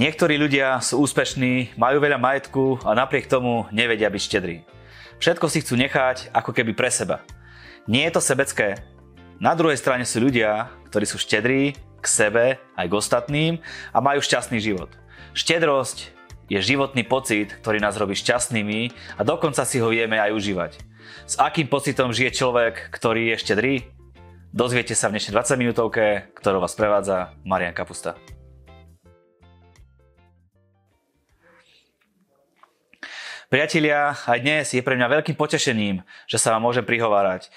Niektorí ľudia sú úspešní, majú veľa majetku a napriek tomu nevedia byť štedrí. Všetko si chcú nechať ako keby pre seba. Nie je to sebecké. Na druhej strane sú ľudia, ktorí sú štedrí k sebe aj k ostatným a majú šťastný život. Štedrosť je životný pocit, ktorý nás robí šťastnými a dokonca si ho vieme aj užívať. S akým pocitom žije človek, ktorý je štedrý? Dozviete sa v dnešnej 20 minútovke, ktorou vás prevádza Marian Kapusta. Priatelia, aj dnes je pre mňa veľkým potešením, že sa vám môžem prihovárať.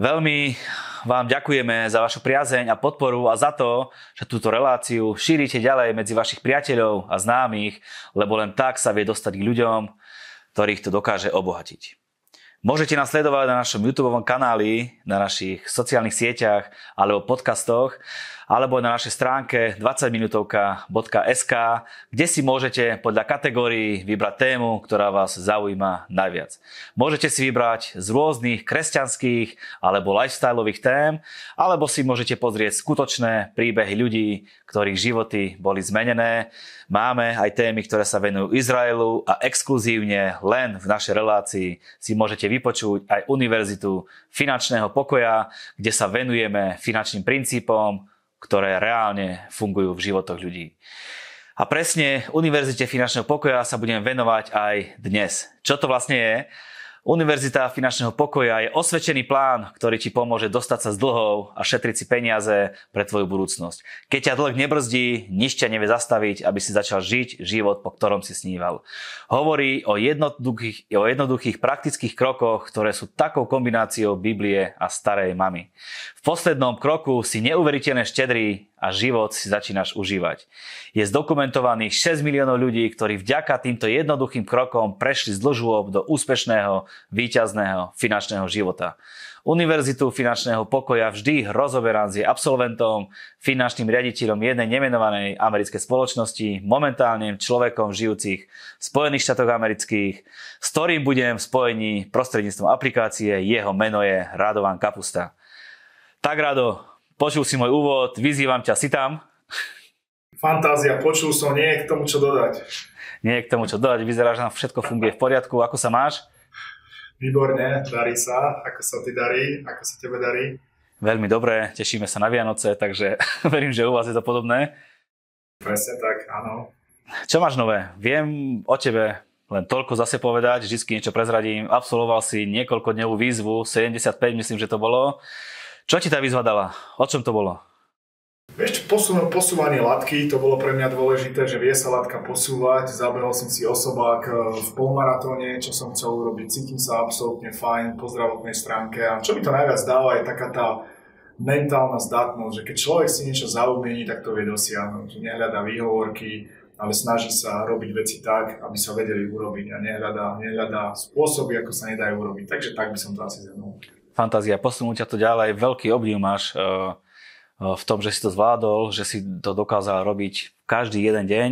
Veľmi vám ďakujeme za vašu priazeň a podporu a za to, že túto reláciu šírite ďalej medzi vašich priateľov a známych, lebo len tak sa vie dostať k ľuďom, ktorých to dokáže obohatiť. Môžete nás sledovať na našom YouTube kanáli, na našich sociálnych sieťach alebo podcastoch alebo na našej stránke 20minutovka.sk, kde si môžete podľa kategórií vybrať tému, ktorá vás zaujíma najviac. Môžete si vybrať z rôznych kresťanských alebo lifestyleových tém, alebo si môžete pozrieť skutočné príbehy ľudí, ktorých životy boli zmenené. Máme aj témy, ktoré sa venujú Izraelu a exkluzívne len v našej relácii si môžete vypočuť aj Univerzitu finančného pokoja, kde sa venujeme finančným princípom, ktoré reálne fungujú v životoch ľudí. A presne Univerzite finančného pokoja sa budem venovať aj dnes. Čo to vlastne je? Univerzita finančného pokoja je osvedčený plán, ktorý ti pomôže dostať sa z dlhov a šetriť si peniaze pre tvoju budúcnosť. Keď ťa dlh nebrzdí, nič ťa nevie zastaviť, aby si začal žiť život, po ktorom si sníval. Hovorí o jednoduchých, o jednoduchých praktických krokoch, ktoré sú takou kombináciou Biblie a starej mamy. V poslednom kroku si neuveriteľne štedrý a život si začínaš užívať. Je zdokumentovaných 6 miliónov ľudí, ktorí vďaka týmto jednoduchým krokom prešli z dlžôb do úspešného, výťazného finančného života. Univerzitu finančného pokoja vždy rozoberám s absolventom, finančným riaditeľom jednej nemenovanej americkej spoločnosti, momentálnym človekom žijúcich v Spojených štátoch amerických, s ktorým budem v spojení prostredníctvom aplikácie. Jeho meno je Radovan Kapusta. Tak Rado, Počul si môj úvod, vyzývam ťa, si tam? Fantázia, počul som, nie je k tomu čo dodať. Nie je k tomu čo dodať, vyzerá, že nám všetko funguje v poriadku. Ako sa máš? Výborne, darí sa. Ako sa ty darí? Ako sa tebe darí? Veľmi dobre, tešíme sa na Vianoce, takže verím, že u vás je to podobné. Presne tak, áno. Čo máš nové? Viem o tebe len toľko zase povedať, vždy niečo prezradím. Absolvoval si niekoľko dňovú výzvu, 75 myslím, že to bolo. Čo ti tá výzva dala? O čom to bolo? Vieš, posun- posúvanie latky, to bolo pre mňa dôležité, že vie sa latka posúvať. Zabehol som si osobák e, v polmaratóne, čo som chcel urobiť. Cítim sa absolútne fajn po zdravotnej stránke. A čo mi to najviac dáva, je taká tá mentálna zdatnosť, že keď človek si niečo zaumiení, tak to vie dosiahnuť. Nehľadá výhovorky, ale snaží sa robiť veci tak, aby sa vedeli urobiť a nehľadá, nehľadá spôsoby, ako sa nedajú urobiť. Takže tak by som to asi zhrnul fantázia, posunúť ťa to ďalej, veľký obdiv máš uh, v tom, že si to zvládol, že si to dokázal robiť každý jeden deň.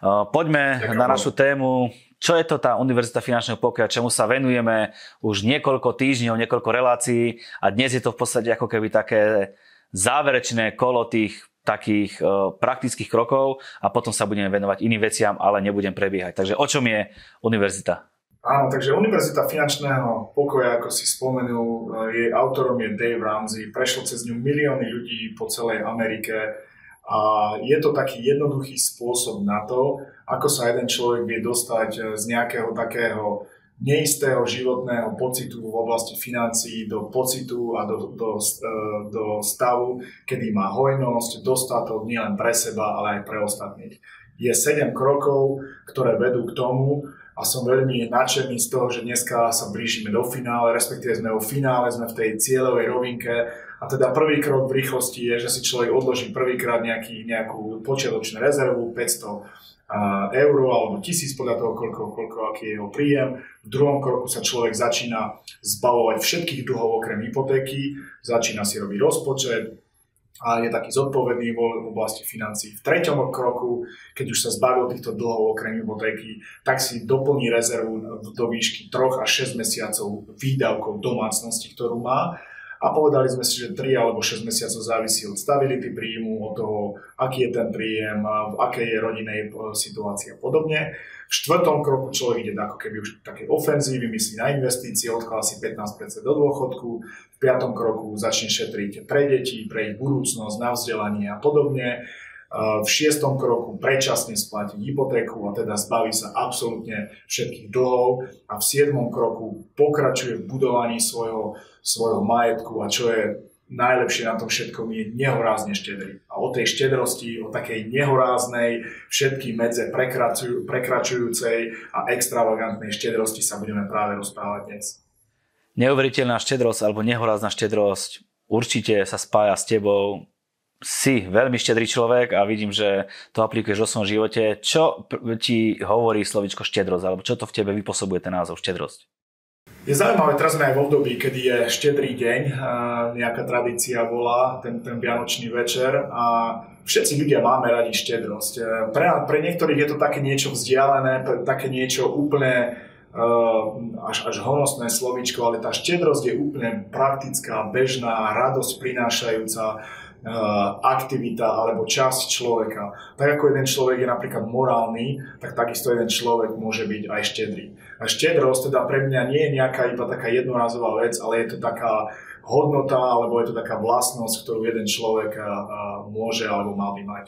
Uh, poďme Ďakujem. na našu tému. Čo je to tá Univerzita finančného pokoja, čemu sa venujeme už niekoľko týždňov, niekoľko relácií a dnes je to v podstate ako keby také záverečné kolo tých takých praktických krokov a potom sa budeme venovať iným veciam, ale nebudem prebiehať. Takže o čom je univerzita? Áno, takže Univerzita finančného pokoja, ako si spomenul, eh, jej autorom je Dave Ramsey. Prešlo cez ňu milióny ľudí po celej Amerike a je to taký jednoduchý spôsob na to, ako sa jeden človek vie dostať eh, z nejakého takého neistého životného pocitu v oblasti financií do pocitu a do, do, eh, do stavu, kedy má hojnosť, dostatok nielen pre seba, ale aj pre ostatných. Je 7 krokov, ktoré vedú k tomu, a som veľmi nadšený z toho, že dneska sa blížime do finále, respektíve sme vo finále, sme v tej cieľovej rovinke a teda prvý krok v rýchlosti je, že si človek odloží prvýkrát nejaký, nejakú počiatočnú rezervu, 500 eur alebo tisíc podľa toho, koľko, koľko, aký je jeho príjem. V druhom kroku sa človek začína zbavovať všetkých dlhov okrem hypotéky, začína si robiť rozpočet, a je taký zodpovedný v oblasti financí. V treťom kroku, keď už sa zbavil týchto dlhov okrem hypotéky, tak si doplní rezervu do výšky 3 až 6 mesiacov výdavkov domácnosti, ktorú má. A povedali sme si, že 3 alebo 6 mesiacov závisí od stability príjmu, od toho, aký je ten príjem, v akej je rodinej situácii a podobne. V štvrtom kroku človek ide ako keby už také ofenzívy, myslí na investície, odkladá si 15% do dôchodku, v piatom kroku začne šetriť pre deti, pre ich budúcnosť, na vzdelanie a podobne v šiestom kroku predčasne splatiť hypotéku a teda zbaví sa absolútne všetkých dlhov a v siedmom kroku pokračuje v budovaní svojho, svojho majetku a čo je najlepšie na tom všetkom je nehorázne štedrý. A o tej štedrosti, o takej nehoráznej, všetky medze prekračuj, prekračujúcej a extravagantnej štedrosti sa budeme práve rozprávať dnes. Neuveriteľná štedrosť alebo nehorázna štedrosť určite sa spája s tebou si veľmi štedrý človek a vidím, že to aplikuješ vo svojom živote. Čo ti hovorí slovičko štedrosť, alebo čo to v tebe vypôsobuje ten názov štedrosť? Je zaujímavé, teraz sme aj v období, kedy je štedrý deň, nejaká tradícia volá, ten, ten vianočný večer a všetci ľudia máme radi štedrosť. Pre, pre niektorých je to také niečo vzdialené, také niečo úplne až, až honosné slovičko, ale tá štedrosť je úplne praktická, bežná, radosť prinášajúca, aktivita alebo časť človeka. Tak ako jeden človek je napríklad morálny, tak takisto jeden človek môže byť aj štedrý. A štedrosť teda pre mňa nie je nejaká iba taká jednorazová vec, ale je to taká hodnota alebo je to taká vlastnosť, ktorú jeden človek eh, eh, môže alebo mal by mať.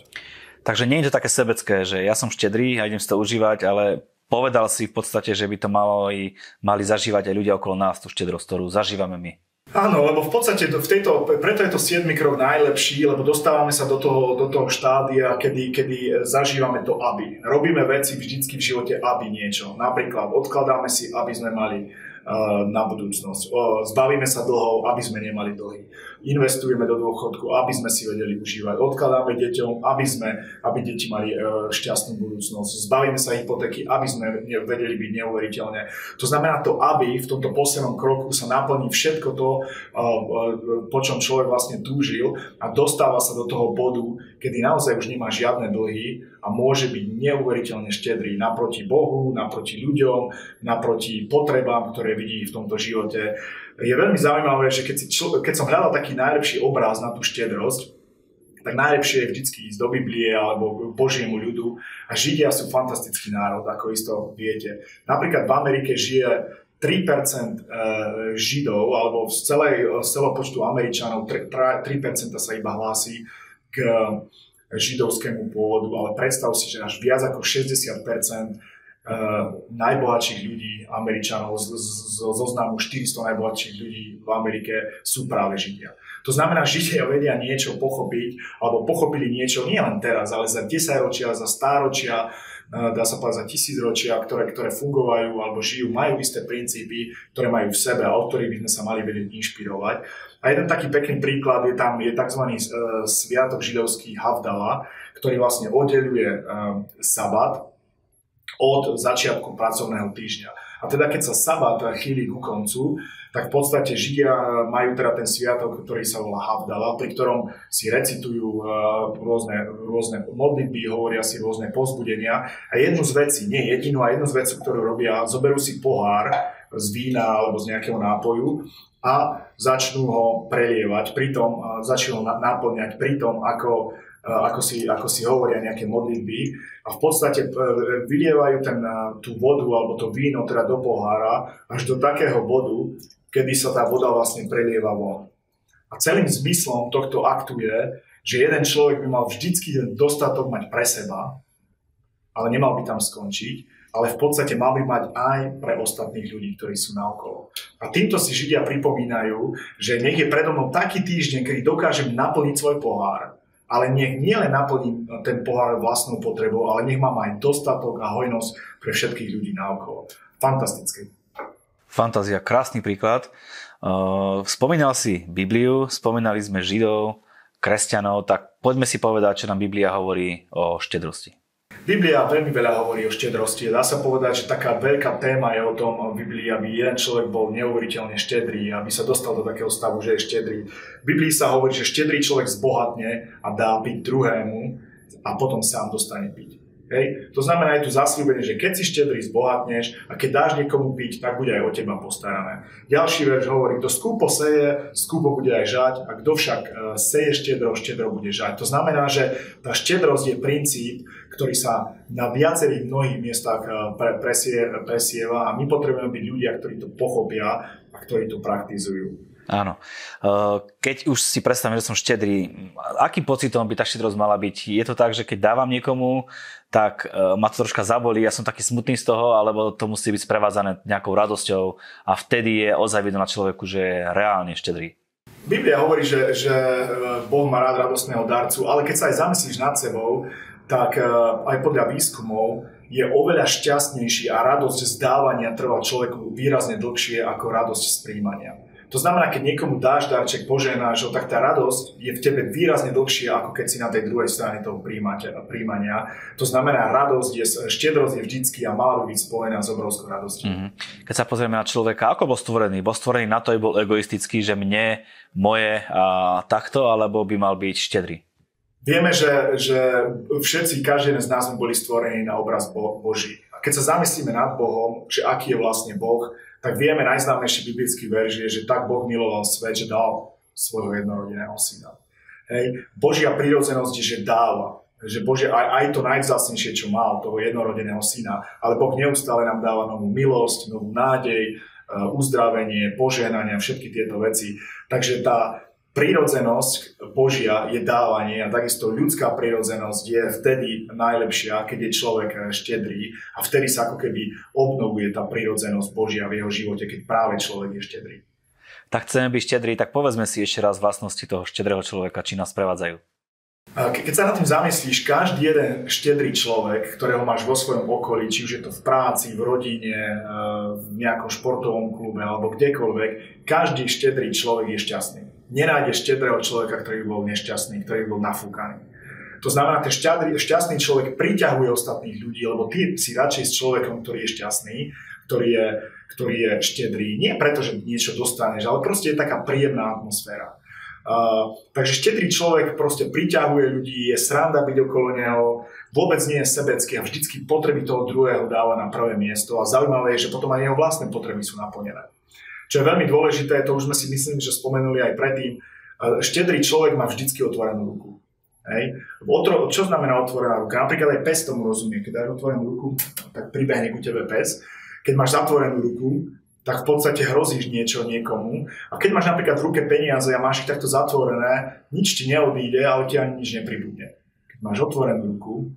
Takže nie je to také sebecké, že ja som štedrý a idem si to užívať, ale povedal si v podstate, že by to malo i, mali zažívať aj ľudia okolo nás, tú štedrosť, ktorú zažívame my. Áno, lebo v podstate v tejto, preto je to 7 krok najlepší, lebo dostávame sa do toho, do toho štádia, kedy, kedy zažívame to aby. Robíme veci vždycky v živote aby niečo. Napríklad odkladáme si, aby sme mali na budúcnosť. Zbavíme sa dlhov, aby sme nemali dlhy. Investujeme do dôchodku, aby sme si vedeli užívať. Odkladáme deťom, aby, sme, aby deti mali e, šťastnú budúcnosť. Zbavíme sa hypotéky, aby sme vedeli byť neuveriteľne. To znamená to, aby v tomto poslednom kroku sa naplní všetko to, e, e, po čom človek vlastne túžil a dostáva sa do toho bodu, kedy naozaj už nemá žiadne dlhy a môže byť neuveriteľne štedrý naproti Bohu, naproti ľuďom, naproti potrebám, ktoré vidí v tomto živote. Je veľmi zaujímavé, že keď, si člo, keď som hľadal taký najlepší obraz na tú štedrosť, tak najlepšie je vždy ísť do Biblie alebo k Božiemu ľudu. A Židia sú fantastický národ, ako isto viete. Napríklad v Amerike žije 3% e, Židov, alebo z, celej, z celého počtu Američanov 3% sa iba hlási k židovskému pôvodu, ale predstav si, že až viac ako 60% Eh, najbohatších ľudí, Američanov, zo zoznamu 400 najbohatších ľudí v Amerike sú práve Židia. To znamená, Židia vedia niečo pochopiť, alebo pochopili niečo nie len teraz, ale za 10 ročia, za stáročia, eh, dá sa povedať za tisícročia, ktoré, ktoré fungovajú alebo žijú, majú isté princípy, ktoré majú v sebe a od ktorých by sme sa mali vedieť inšpirovať. A jeden taký pekný príklad je tam je tzv. Eh, sviatok židovský Havdala, ktorý vlastne oddeluje sabat od začiatku pracovného týždňa. A teda keď sa sabat chýli ku koncu, tak v podstate Židia majú teda ten sviatok, ktorý sa volá Havdala, pri ktorom si recitujú e, rôzne, rôzne modlitby, hovoria si rôzne pozbudenia. A jednu z vecí, nie jedinú, a jednu z vecí, ktorú robia, zoberú si pohár z vína alebo z nejakého nápoju a začnú ho prelievať, pritom začnú ho naplňať pri tom, ako ako si, ako si hovoria nejaké modlitby a v podstate e, vylievajú ten, e, tú vodu alebo to víno teda do pohára až do takého bodu, kedy sa tá voda vlastne prelieva von. A celým zmyslom tohto aktu je, že jeden človek by mal vždycky dostatok mať pre seba, ale nemal by tam skončiť, ale v podstate mal by mať aj pre ostatných ľudí, ktorí sú naokolo. A týmto si Židia pripomínajú, že nech je predo mnou taký týždeň, kedy dokážem naplniť svoj pohár, ale nech nielen naplním ten pohár vlastnou potrebou, ale nech mám aj dostatok a hojnosť pre všetkých ľudí naokolo. Fantastické. Fantázia, krásny príklad. Uh, spomínal si Bibliu, spomínali sme Židov, kresťanov, tak poďme si povedať, čo nám Biblia hovorí o štedrosti. Biblia veľmi veľa hovorí o štedrosti. Dá sa povedať, že taká veľká téma je o tom v Biblii, aby jeden človek bol neuveriteľne štedrý, aby sa dostal do takého stavu, že je štedrý. V Biblii sa hovorí, že štedrý človek zbohatne a dá piť druhému a potom sám dostane piť. Hej. To znamená, je tu zasľúbenie, že keď si štedrý, zbohatneš a keď dáš niekomu piť, tak bude aj o teba postarané. Ďalší verš hovorí, kto skúpo seje, skúpo bude aj žať a kto však e, seje štedro, štedro bude žať. To znamená, že tá štedrosť je princíp, ktorý sa na viacerých mnohých miestach e, presie, presieva a my potrebujeme byť ľudia, ktorí to pochopia a ktorí to praktizujú. Áno. Keď už si predstavím, že som štedrý, akým pocitom by tá štedrosť mala byť? Je to tak, že keď dávam niekomu, tak ma to troška zabolí, ja som taký smutný z toho, alebo to musí byť sprevádzané nejakou radosťou a vtedy je ozaj vidno na človeku, že je reálne štedrý. Biblia hovorí, že, že Boh má rád radostného darcu, ale keď sa aj zamyslíš nad sebou, tak aj podľa výskumov je oveľa šťastnejší a radosť z dávania trvá človeku výrazne dlhšie ako radosť z príjmania. To znamená, keď niekomu dáš darček, poženáš ho, tak tá radosť je v tebe výrazne dlhšia, ako keď si na tej druhej strane toho príjmania. To znamená, radosť je, štedrosť je vždycky a by byť spojená s obrovskou radosťou. Mm-hmm. Keď sa pozrieme na človeka, ako bol stvorený? Bol stvorený na to, aby bol egoistický, že mne, moje a takto, alebo by mal byť štedrý? Vieme, že, že všetci, každý z nás boli stvorení na obraz Bo- Boží. A keď sa zamyslíme nad Bohom, že aký je vlastne Boh, tak vieme najznámejší biblický verš je, že tak Boh miloval svet, že dal svojho jednorodeného syna. Hej. Božia prírodzenosť je, že dáva. Že Bože, aj, aj to najvzácnejšie, čo mal, toho jednorodeného syna, ale Boh neustále nám dáva novú milosť, novú nádej, eh, uzdravenie, požehnania, všetky tieto veci. Takže tá, prírodzenosť Božia je dávanie a takisto ľudská prírodzenosť je vtedy najlepšia, keď je človek štedrý a vtedy sa ako keby obnovuje tá prírodzenosť Božia v jeho živote, keď práve človek je štedrý. Tak chceme byť štedrí, tak povedzme si ešte raz vlastnosti toho štedrého človeka, či nás prevádzajú. Keď sa nad tým zamyslíš, každý jeden štedrý človek, ktorého máš vo svojom okolí, či už je to v práci, v rodine, v nejakom športovom klube alebo kdekoľvek, každý štedrý človek je šťastný nenájdeš štedrého človeka, ktorý by bol nešťastný, ktorý by bol nafúkaný. To znamená, že šťastný človek priťahuje ostatných ľudí, lebo ty si radšej s človekom, ktorý je šťastný, ktorý je, ktorý je štedrý. Nie preto, že niečo dostaneš, ale proste je taká príjemná atmosféra. Uh, takže štedrý človek proste priťahuje ľudí, je sranda byť okolo neho, vôbec nie je sebecký a vždycky potreby toho druhého dáva na prvé miesto a zaujímavé je, že potom aj jeho vlastné potreby sú naplnené. Čo je veľmi dôležité, to už sme si myslím, že spomenuli aj predtým, štedrý človek má vždycky otvorenú ruku. Hej. Otro, čo znamená otvorená ruka? Napríklad aj pes tomu rozumie. Keď dáš otvorenú ruku, tak pribehne ku tebe pes. Keď máš zatvorenú ruku, tak v podstate hrozíš niečo niekomu. A keď máš napríklad v ruke peniaze a máš ich takto zatvorené, nič ti neodíde, ale ti ani nič nepribudne. Keď máš otvorenú ruku,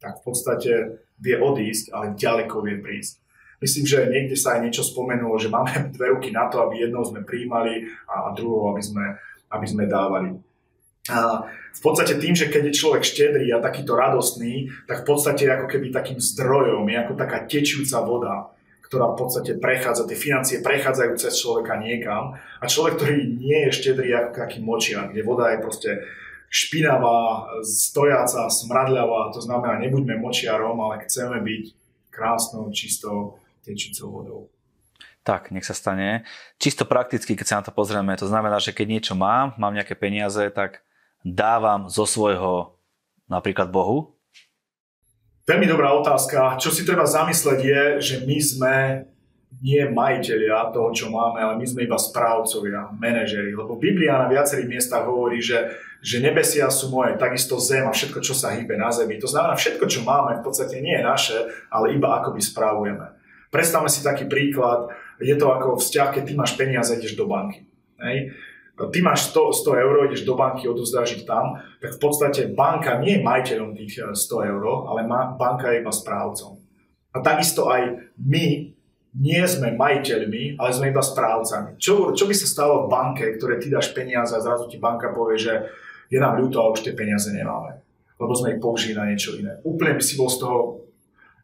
tak v podstate vie odísť, ale ďaleko vie prísť. Myslím, že niekde sa aj niečo spomenulo, že máme dve ruky na to, aby jednou sme príjmali a druhou, aby sme, aby sme dávali. A v podstate tým, že keď je človek štedrý a takýto radostný, tak v podstate ako keby takým zdrojom, je ako taká tečujúca voda, ktorá v podstate prechádza, tie financie prechádzajú cez človeka niekam a človek, ktorý nie je štedrý ako taký močiar, kde voda je proste špinavá, stojaca, smradľavá, to znamená, nebuďme močiarom, ale chceme byť krásnou, čistou, tečúcou vodou. Tak, nech sa stane. Čisto prakticky, keď sa na to pozrieme, to znamená, že keď niečo mám, mám nejaké peniaze, tak dávam zo svojho napríklad Bohu? Veľmi dobrá otázka. Čo si treba zamysleť je, že my sme nie majiteľia toho, čo máme, ale my sme iba správcovia, manažeri. Lebo Biblia na viacerých miestach hovorí, že, že nebesia sú moje, takisto zem a všetko, čo sa hýbe na zemi. To znamená, všetko, čo máme, v podstate nie je naše, ale iba akoby správujeme. Predstavme si taký príklad, je to ako vzťah, keď ty máš peniaze, ideš do banky. Hej? Ty máš 100, 100 eur, ideš do banky, odozdáš ich tam, tak v podstate banka nie je majiteľom tých 100 eh, eur, ale banka je iba správcom. A takisto aj my nie sme majiteľmi, ale sme iba správcami. Čo, čo by sa stalo v banke, ktoré ty dáš peniaze a zrazu ti banka povie, že je nám ľúto a už tie peniaze nemáme, lebo sme ich použili na niečo iné. Úplne by si bol z toho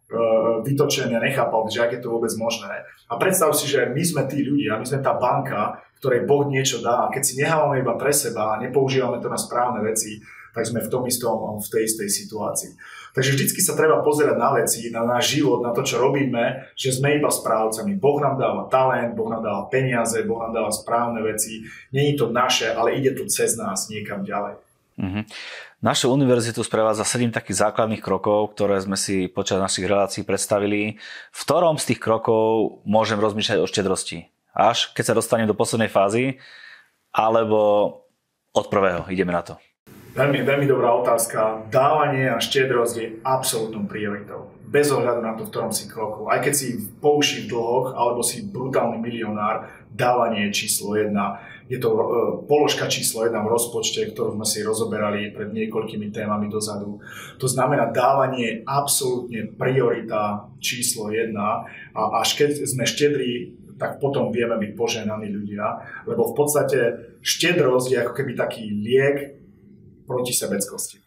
Eh, vytočené, nechápal, že aké to vôbec možné. A predstav si, že my sme tí ľudia, my sme tá banka, ktorej Boh niečo dá a keď si nehávame iba pre seba a nepoužívame to na správne veci, tak sme v tom istom, v tej istej situácii. Takže vždycky sa treba pozerať na veci, na náš život, na to, čo robíme, že sme iba správcami. Boh nám dáva talent, Boh nám dáva peniaze, Boh nám dáva správne veci. Není to naše, ale ide to cez nás niekam ďalej. Mm-hmm. Našu univerzitu sprevádza 7 takých základných krokov, ktoré sme si počas našich relácií predstavili. V ktorom z tých krokov môžem rozmýšľať o štedrosti? Až keď sa dostanem do poslednej fázy, alebo od prvého? Ideme na to. Veľmi, veľmi dobrá otázka. Dávanie a štedrosť je absolútnou prioritou. Bez ohľadu na to, v ktorom si kroku. Aj keď si po uši v dlhoch, alebo si brutálny milionár, dávanie je číslo jedna. Je to uh, položka číslo jedna v rozpočte, ktorú sme si rozoberali pred niekoľkými témami dozadu. To znamená, dávanie absolútne priorita číslo jedna a až keď sme štedrí, tak potom vieme byť poženaní ľudia, lebo v podstate štedrosť je ako keby taký liek proti sebeckosti.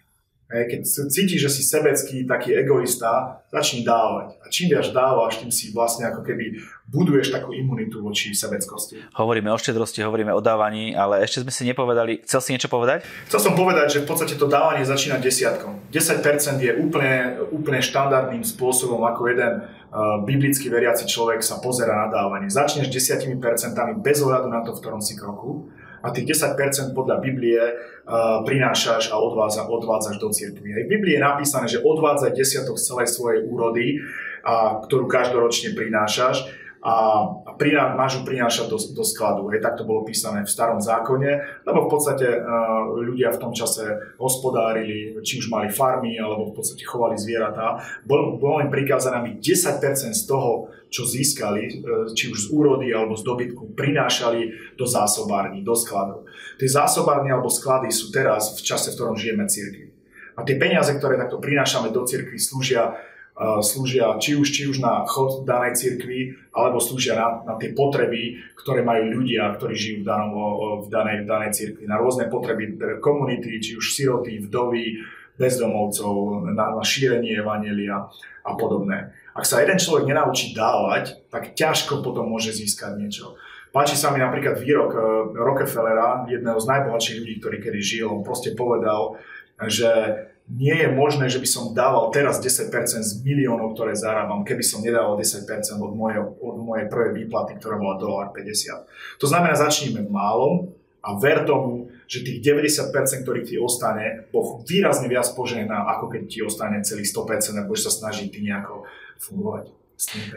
Keď cítiš, že si sebecký, taký egoista, začni dávať. A čím viac dávaš, tým si vlastne ako keby buduješ takú imunitu voči sebeckosti. Hovoríme o štedrosti, hovoríme o dávaní, ale ešte sme si nepovedali, chcel si niečo povedať? Chcel som povedať, že v podstate to dávanie začína desiatkom. 10% je úplne, úplne štandardným spôsobom, ako jeden uh, biblický veriaci človek sa pozera na dávanie. Začneš 10% bez ohľadu na to, v ktorom si kroku a tých 10% podľa Biblie uh, prinášaš a odvádza, odvádzaš do cirkvi. V Biblii je napísané, že odvádzaj desiatok z celej svojej úrody, a, ktorú každoročne prinášaš a priná, máš ju prinášať do, do skladu. Hej, tak to bolo písané v starom zákone, lebo v podstate uh, ľudia v tom čase hospodárili, či už mali farmy, alebo v podstate chovali zvieratá. Bolo, bolo im prikázané, aby 10% z toho, čo získali, uh, či už z úrody alebo z dobytku, prinášali do zásobární, do skladov. Tie zásobárny alebo sklady sú teraz v čase, v ktorom žijeme cirkvi. A tie peniaze, ktoré takto prinášame do cirkvi, slúžia slúžia či už, či už na chod danej cirkvi, alebo slúžia na, na tie potreby, ktoré majú ľudia, ktorí žijú v, danom, v, danej, v danej cirkvi. Na rôzne potreby komunity, či už siroty, vdovy, bezdomovcov, na, na šírenie evanelia a podobné. Ak sa jeden človek nenaučí dávať, tak ťažko potom môže získať niečo. Páči sa mi napríklad výrok eh, Rockefellera, jedného z najbohatších ľudí, ktorý kedy žil. On proste povedal, že nie je možné, že by som dával teraz 10% z miliónov, ktoré zarábam, keby som nedával 10% od mojej, od mojej prvej výplaty, ktorá bola dolár 50. To znamená, začníme v málom a ver tomu, že tých 90%, ktorých ti ostane, Boh výrazne viac požehná, ako keď ti ostane celých 100% a budeš sa snažiť ty nejako fungovať.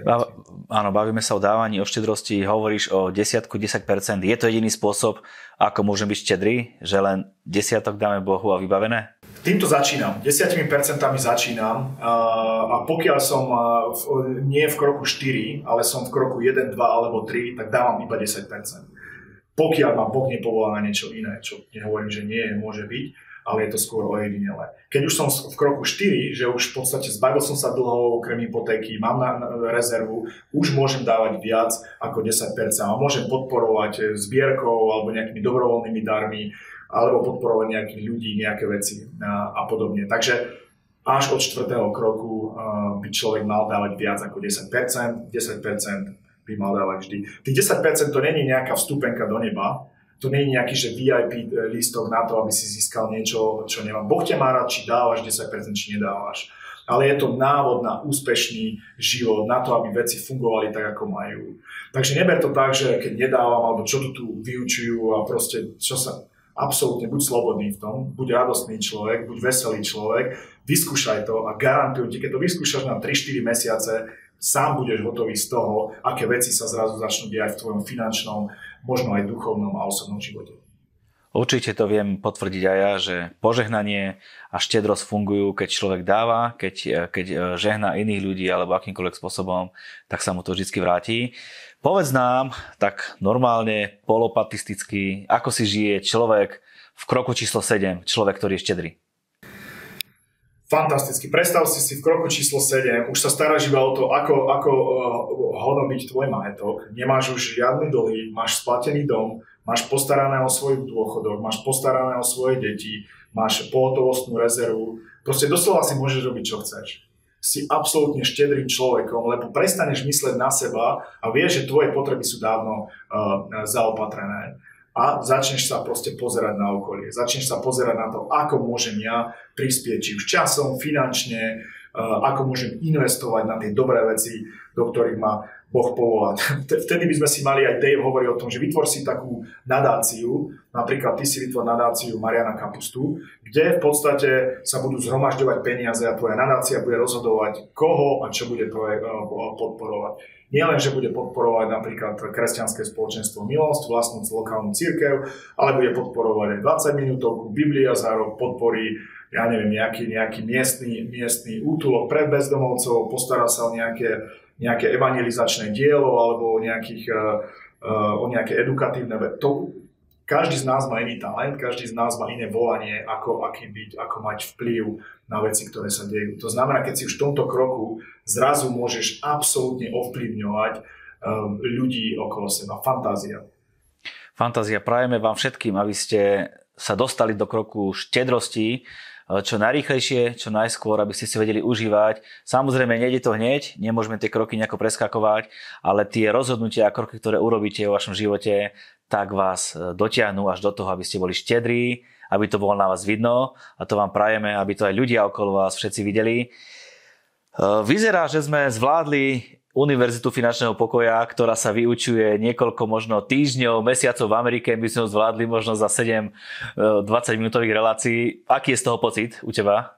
Ba- áno, bavíme sa o dávaní, o štedrosti, hovoríš o desiatku, 10%. Je to jediný spôsob, ako môžem byť štedrý, že len desiatok dáme Bohu a vybavené? Týmto začínam, 10% začínam a pokiaľ som nie v kroku 4, ale som v kroku 1, 2 alebo 3, tak dávam iba 10%. Pokiaľ ma Boh nepovolá na niečo iné, čo nehovorím, že nie, môže byť, ale je to skôr ojedinele. Keď už som v kroku 4, že už v podstate zbavil som sa dlhov, okrem hypotéky, mám na, rezervu, už môžem dávať viac ako 10% a môžem podporovať zbierkou alebo nejakými dobrovoľnými darmi, alebo podporovať nejakých ľudí, nejaké veci a, a podobne. Takže až od čtvrtého kroku uh, by človek mal dávať viac ako 10%, 10% by mal dávať vždy. Tých 10% to není nejaká vstupenka do neba, to není nejaký že VIP lístok na to, aby si získal niečo, čo nemám. Boh ťa má rád, či dávaš 10%, či nedávaš. Ale je to návod na úspešný život, na to, aby veci fungovali tak, ako majú. Takže neber to tak, že keď nedávam, alebo čo tu tu vyučujú a proste čo sa absolútne buď slobodný v tom, buď radostný človek, buď veselý človek, vyskúšaj to a garantujem ti, keď to vyskúšaš na 3-4 mesiace, sám budeš hotový z toho, aké veci sa zrazu začnú diať v tvojom finančnom, možno aj duchovnom a osobnom živote. Určite to viem potvrdiť aj ja, že požehnanie a štedrosť fungujú, keď človek dáva, keď, keď e, žehná iných ľudí alebo akýmkoľvek spôsobom, tak sa mu to vždy vráti. Povedz nám tak normálne, polopatisticky, ako si žije človek v kroku číslo 7, človek, ktorý je štedrý. Fantasticky. Predstav si si v kroku číslo 7, už sa staráš iba o to, ako, ako uh, hodnobiť tvoj majetok. Nemáš už žiadny dlhy, máš splatený dom, máš postarané o svoj dôchodok, máš postarané o svoje deti, máš pohotovostnú rezervu, proste doslova si môžeš robiť, čo chceš. Si absolútne štedrým človekom, lebo prestaneš mysleť na seba a vieš, že tvoje potreby sú dávno uh, zaopatrené a začneš sa proste pozerať na okolie. Začneš sa pozerať na to, ako môžem ja prispieť, či už časom, finančne, uh, ako môžem investovať na tie dobré veci, do ktorých ma Boh povolať. Vtedy by sme si mali, aj Dave hovorí o tom, že vytvor si takú nadáciu, napríklad ty si vytvor nadáciu Mariana Kapustu, kde v podstate sa budú zhromažďovať peniaze a tvoja nadácia bude rozhodovať, koho a čo bude eh, podporovať. Nie len, že bude podporovať napríklad kresťanské spoločenstvo Milosť, vlastnú lokálnu církev, ale bude podporovať aj 20 minútovku, Biblia za rok podporí ja neviem, nejaký, nejaký miestny, miestny útulok pre bezdomovcov, postará sa o nejaké nejaké evangelizačné dielo alebo nejakých, uh, o nejaké edukatívne... To, každý z nás má iný talent, každý z nás má iné volanie, ako, aký byť, ako mať vplyv na veci, ktoré sa dejú. To znamená, keď si už v tomto kroku zrazu môžeš absolútne ovplyvňovať um, ľudí okolo seba. Fantázia. Fantázia. Prajeme vám všetkým, aby ste sa dostali do kroku štedrosti, čo najrýchlejšie, čo najskôr, aby ste si vedeli užívať. Samozrejme, nejde to hneď, nemôžeme tie kroky nejako preskakovať, ale tie rozhodnutia a kroky, ktoré urobíte vo vašom živote, tak vás e, dotiahnu až do toho, aby ste boli štedrí, aby to bolo na vás vidno a to vám prajeme, aby to aj ľudia okolo vás všetci videli. E, vyzerá, že sme zvládli Univerzitu finančného pokoja, ktorá sa vyučuje niekoľko možno týždňov, mesiacov v Amerike, my sme ho zvládli možno za 7 20 e, minútových relácií. Aký je z toho pocit u teba?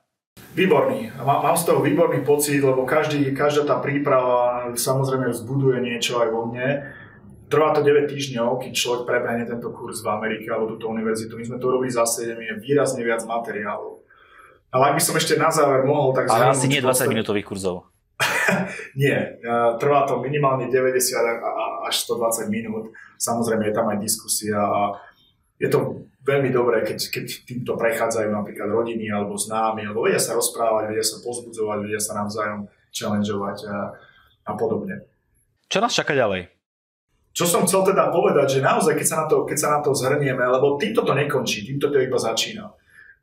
Výborný. Mám z toho výborný pocit, lebo každý, každá tá príprava samozrejme vzbuduje niečo aj vo mne. Trvá to 9 týždňov, keď človek prebehne tento kurz v Amerike alebo túto univerzitu. My sme to robili za 7, je výrazne viac materiálov. Ale ak by som ešte na záver mohol, tak... Ale asi nie 20 minútových kurzov. Nie, trvá to minimálne 90 až 120 minút. Samozrejme je tam aj diskusia a je to veľmi dobré, keď, keď týmto prechádzajú napríklad rodiny alebo známi, alebo vedia sa rozprávať, vedia sa pozbudzovať, vedia sa navzájom challengeovať a, a podobne. Čo nás čaká ďalej? Čo som chcel teda povedať, že naozaj, keď sa na to, keď sa na to zhrnieme, lebo týmto to nekončí, týmto to iba začína.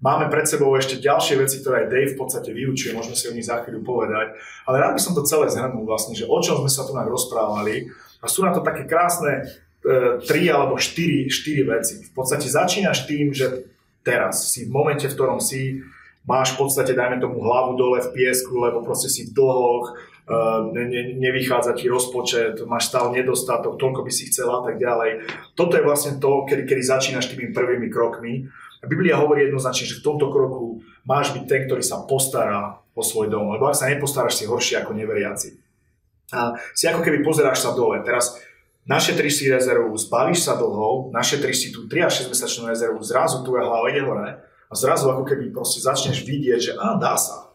Máme pred sebou ešte ďalšie veci, ktoré aj Dave v podstate vyučuje, môžeme si o nich za chvíľu povedať. Ale rád by som to celé zhrnul vlastne, že o čom sme sa tu rozprávali. A sú na to také krásne e, tri alebo štyri, štyri veci. V podstate začínaš tým, že teraz si v momente, v ktorom si, máš v podstate, dajme tomu, hlavu dole v piesku, lebo proste si v dlhoch, e, ne, ne, nevychádza ti rozpočet, máš stále nedostatok, toľko by si chcela a tak ďalej. Toto je vlastne to, kedy, kedy začínaš tými prvými krokmi Biblia hovorí jednoznačne, že v tomto kroku máš byť ten, ktorý sa postará o svoj dom. Lebo ak sa nepostaráš, si horšie ako neveriaci. A si ako keby pozeráš sa dole. Teraz našetri si rezervu, zbavíš sa dlhov, našetri si tú 3 až 6 mesačnú rezervu, zrazu tvoja hlava ide hore a zrazu ako keby proste začneš vidieť, že á, dá sa.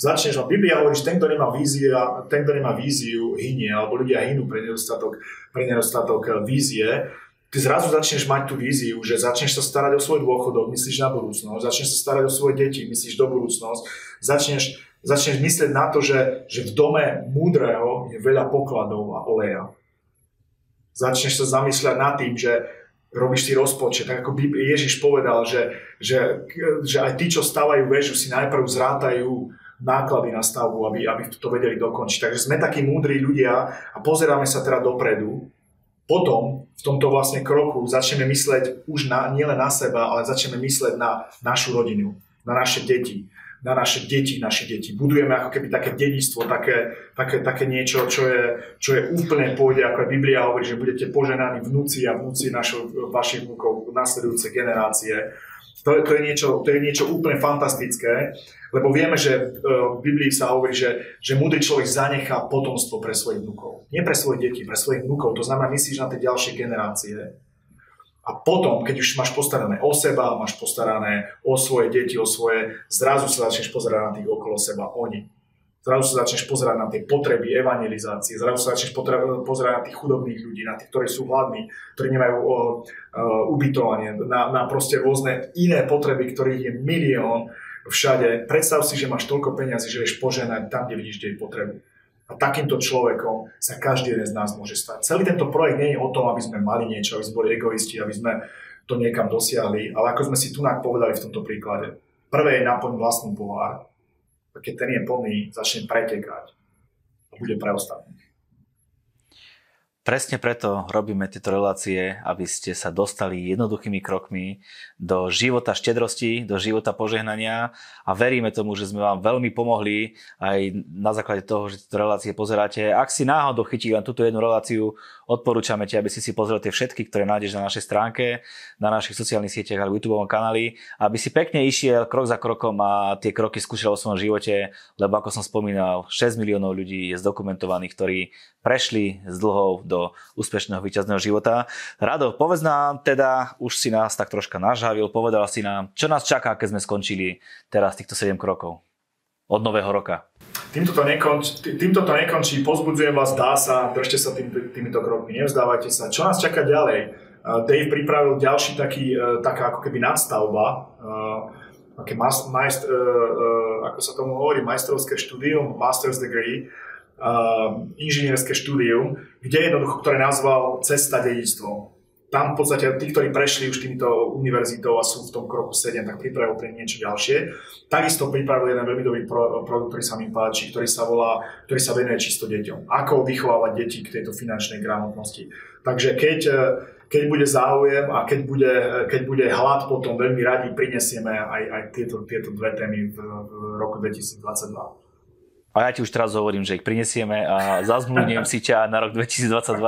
Začneš, a Biblia hovorí, že ten, kto nemá, vízia, ten, kto nemá víziu, hynie, alebo ľudia hynú pre nedostatok, pre nedostatok vízie ty zrazu začneš mať tú víziu, že začneš sa starať o svoj dôchodok, myslíš na budúcnosť, začneš sa starať o svoje deti, myslíš do budúcnosť, začneš, začneš myslieť na to, že, že v dome múdreho je veľa pokladov a oleja. Začneš sa zamýšľať nad tým, že robíš si rozpočet, tak ako Ježiš povedal, že, že, že aj tí, čo stavajú väžu, si najprv zrátajú náklady na stavbu, aby, aby to vedeli dokončiť. Takže sme takí múdri ľudia a pozeráme sa teda dopredu potom v tomto vlastne kroku začneme mysleť už na, nielen na seba, ale začneme mysleť na našu rodinu, na naše deti, na naše deti, naše deti. Budujeme ako keby také dedistvo, také, také, také niečo, čo je, čo je úplne pôjde, ako Biblia hovorí, že budete poženaní vnúci a vnúci našo, vašich vnúkov, nasledujúce generácie. To, to, je niečo, to je niečo úplne fantastické lebo vieme, že e, v Biblii sa hovorí, že, že múdry človek zanechá potomstvo pre svojich vnúkov. Nie pre svoje deti, pre svojich vnúkov. To znamená, myslíš na tie ďalšie generácie. A potom, keď už máš postarané o seba, máš postarané o svoje deti, o svoje, zrazu sa začneš pozerať na tých okolo seba, oni. Zrazu sa začneš pozerať na tie potreby evangelizácie, zrazu sa začneš pozerať na tých chudobných ľudí, na tých, ktorí sú hladní, ktorí nemajú o, o, ubytovanie, na, na proste rôzne iné potreby, ktorých je milión všade. Predstav si, že máš toľko peniazy, že vieš poženať tam, kde vidíš jej potrebu. A takýmto človekom sa každý jeden z nás môže stať. Celý tento projekt nie je o tom, aby sme mali niečo, aby sme boli egoisti, aby sme to niekam dosiahli, ale ako sme si tu povedali v tomto príklade. Prvé je naplň vlastnú pohár. Keď ten je plný, začne pretekať a bude pre ostatných. Presne preto robíme tieto relácie, aby ste sa dostali jednoduchými krokmi do života štedrosti, do života požehnania a veríme tomu, že sme vám veľmi pomohli aj na základe toho, že tieto relácie pozeráte. Ak si náhodou chytí len túto jednu reláciu, odporúčame ti, aby si si pozrel tie všetky, ktoré nájdeš na našej stránke, na našich sociálnych sieťach alebo YouTube kanáli, aby si pekne išiel krok za krokom a tie kroky skúšal vo svojom živote, lebo ako som spomínal, 6 miliónov ľudí je zdokumentovaných, ktorí prešli z dlhov do úspešného víťazného života. Rado, povedz nám teda, už si nás tak troška nažavil, povedal si nám, čo nás čaká, keď sme skončili teraz týchto 7 krokov od nového roka. Týmto to, nekonč, týmto to nekončí, pozbudzujem vás, dá sa, držte sa tým, týmito krokmi, nevzdávajte sa. Čo nás čaká ďalej? Dave pripravil ďalší taký, e, taká ako keby nadstavba, také mas, majst, ako sa tomu hovorí, majstrovské štúdium, master's degree, inžinierské štúdium, kde jednoducho, ktoré nazval Cesta dedictvo. Tam v podstate tí, ktorí prešli už týmto univerzitou a sú v tom kroku 7, tak pripravil pre niečo ďalšie. Takisto pripravil jeden veľmi produkt, ktorý sa mi páči, ktorý sa volá, ktorý sa venuje čisto deťom. Ako vychovávať deti k tejto finančnej gramotnosti. Takže keď, keď bude záujem a keď bude, keď bude hlad, potom veľmi radi prinesieme aj, aj tieto, tieto dve témy v, v roku 2022. A ja ti už teraz hovorím, že ich prinesieme a zazmluvním si ťa na rok 2022,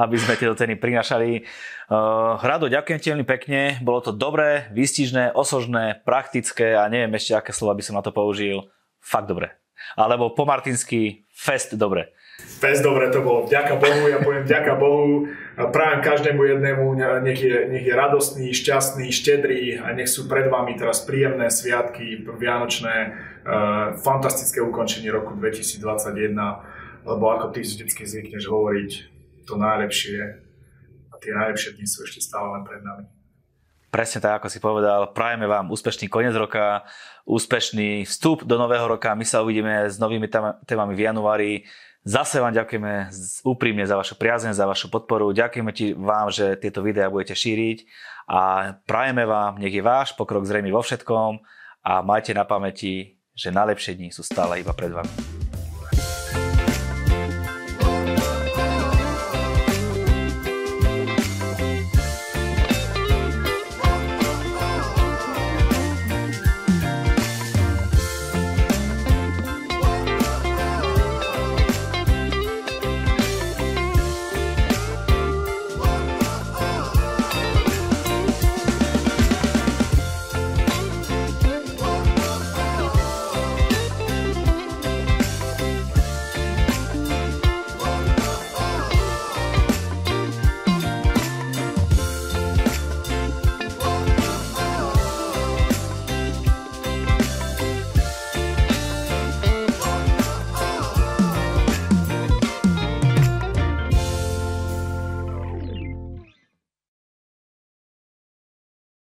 aby sme tieto témy prinašali. Uh, Rado, ďakujem ti veľmi pekne. Bolo to dobré, výstižné, osožné, praktické a neviem ešte, aké slova by som na to použil. Fakt dobre. Alebo po martinsky fest dobre. Fest dobre to bolo. Vďaka Bohu, ja poviem vďaka Bohu. Prajem každému jednému, nech je, nech je radostný, šťastný, štedrý a nech sú pred vami teraz príjemné sviatky, vianočné, Uh, fantastické ukončenie roku 2021, lebo ako ty vždycky zvykneš hovoriť, to najlepšie a tie najlepšie dni sú ešte stále len pred nami. Presne tak, ako si povedal. Prajeme vám úspešný koniec roka, úspešný vstup do nového roka. My sa uvidíme s novými témami v januári. Zase vám ďakujeme úprimne za vašu priazeň, za vašu podporu. Ďakujeme ti vám, že tieto videá budete šíriť a prajeme vám, nech je váš pokrok zrejmy vo všetkom a majte na pamäti, že najlepšie dni sú stále iba pred vami.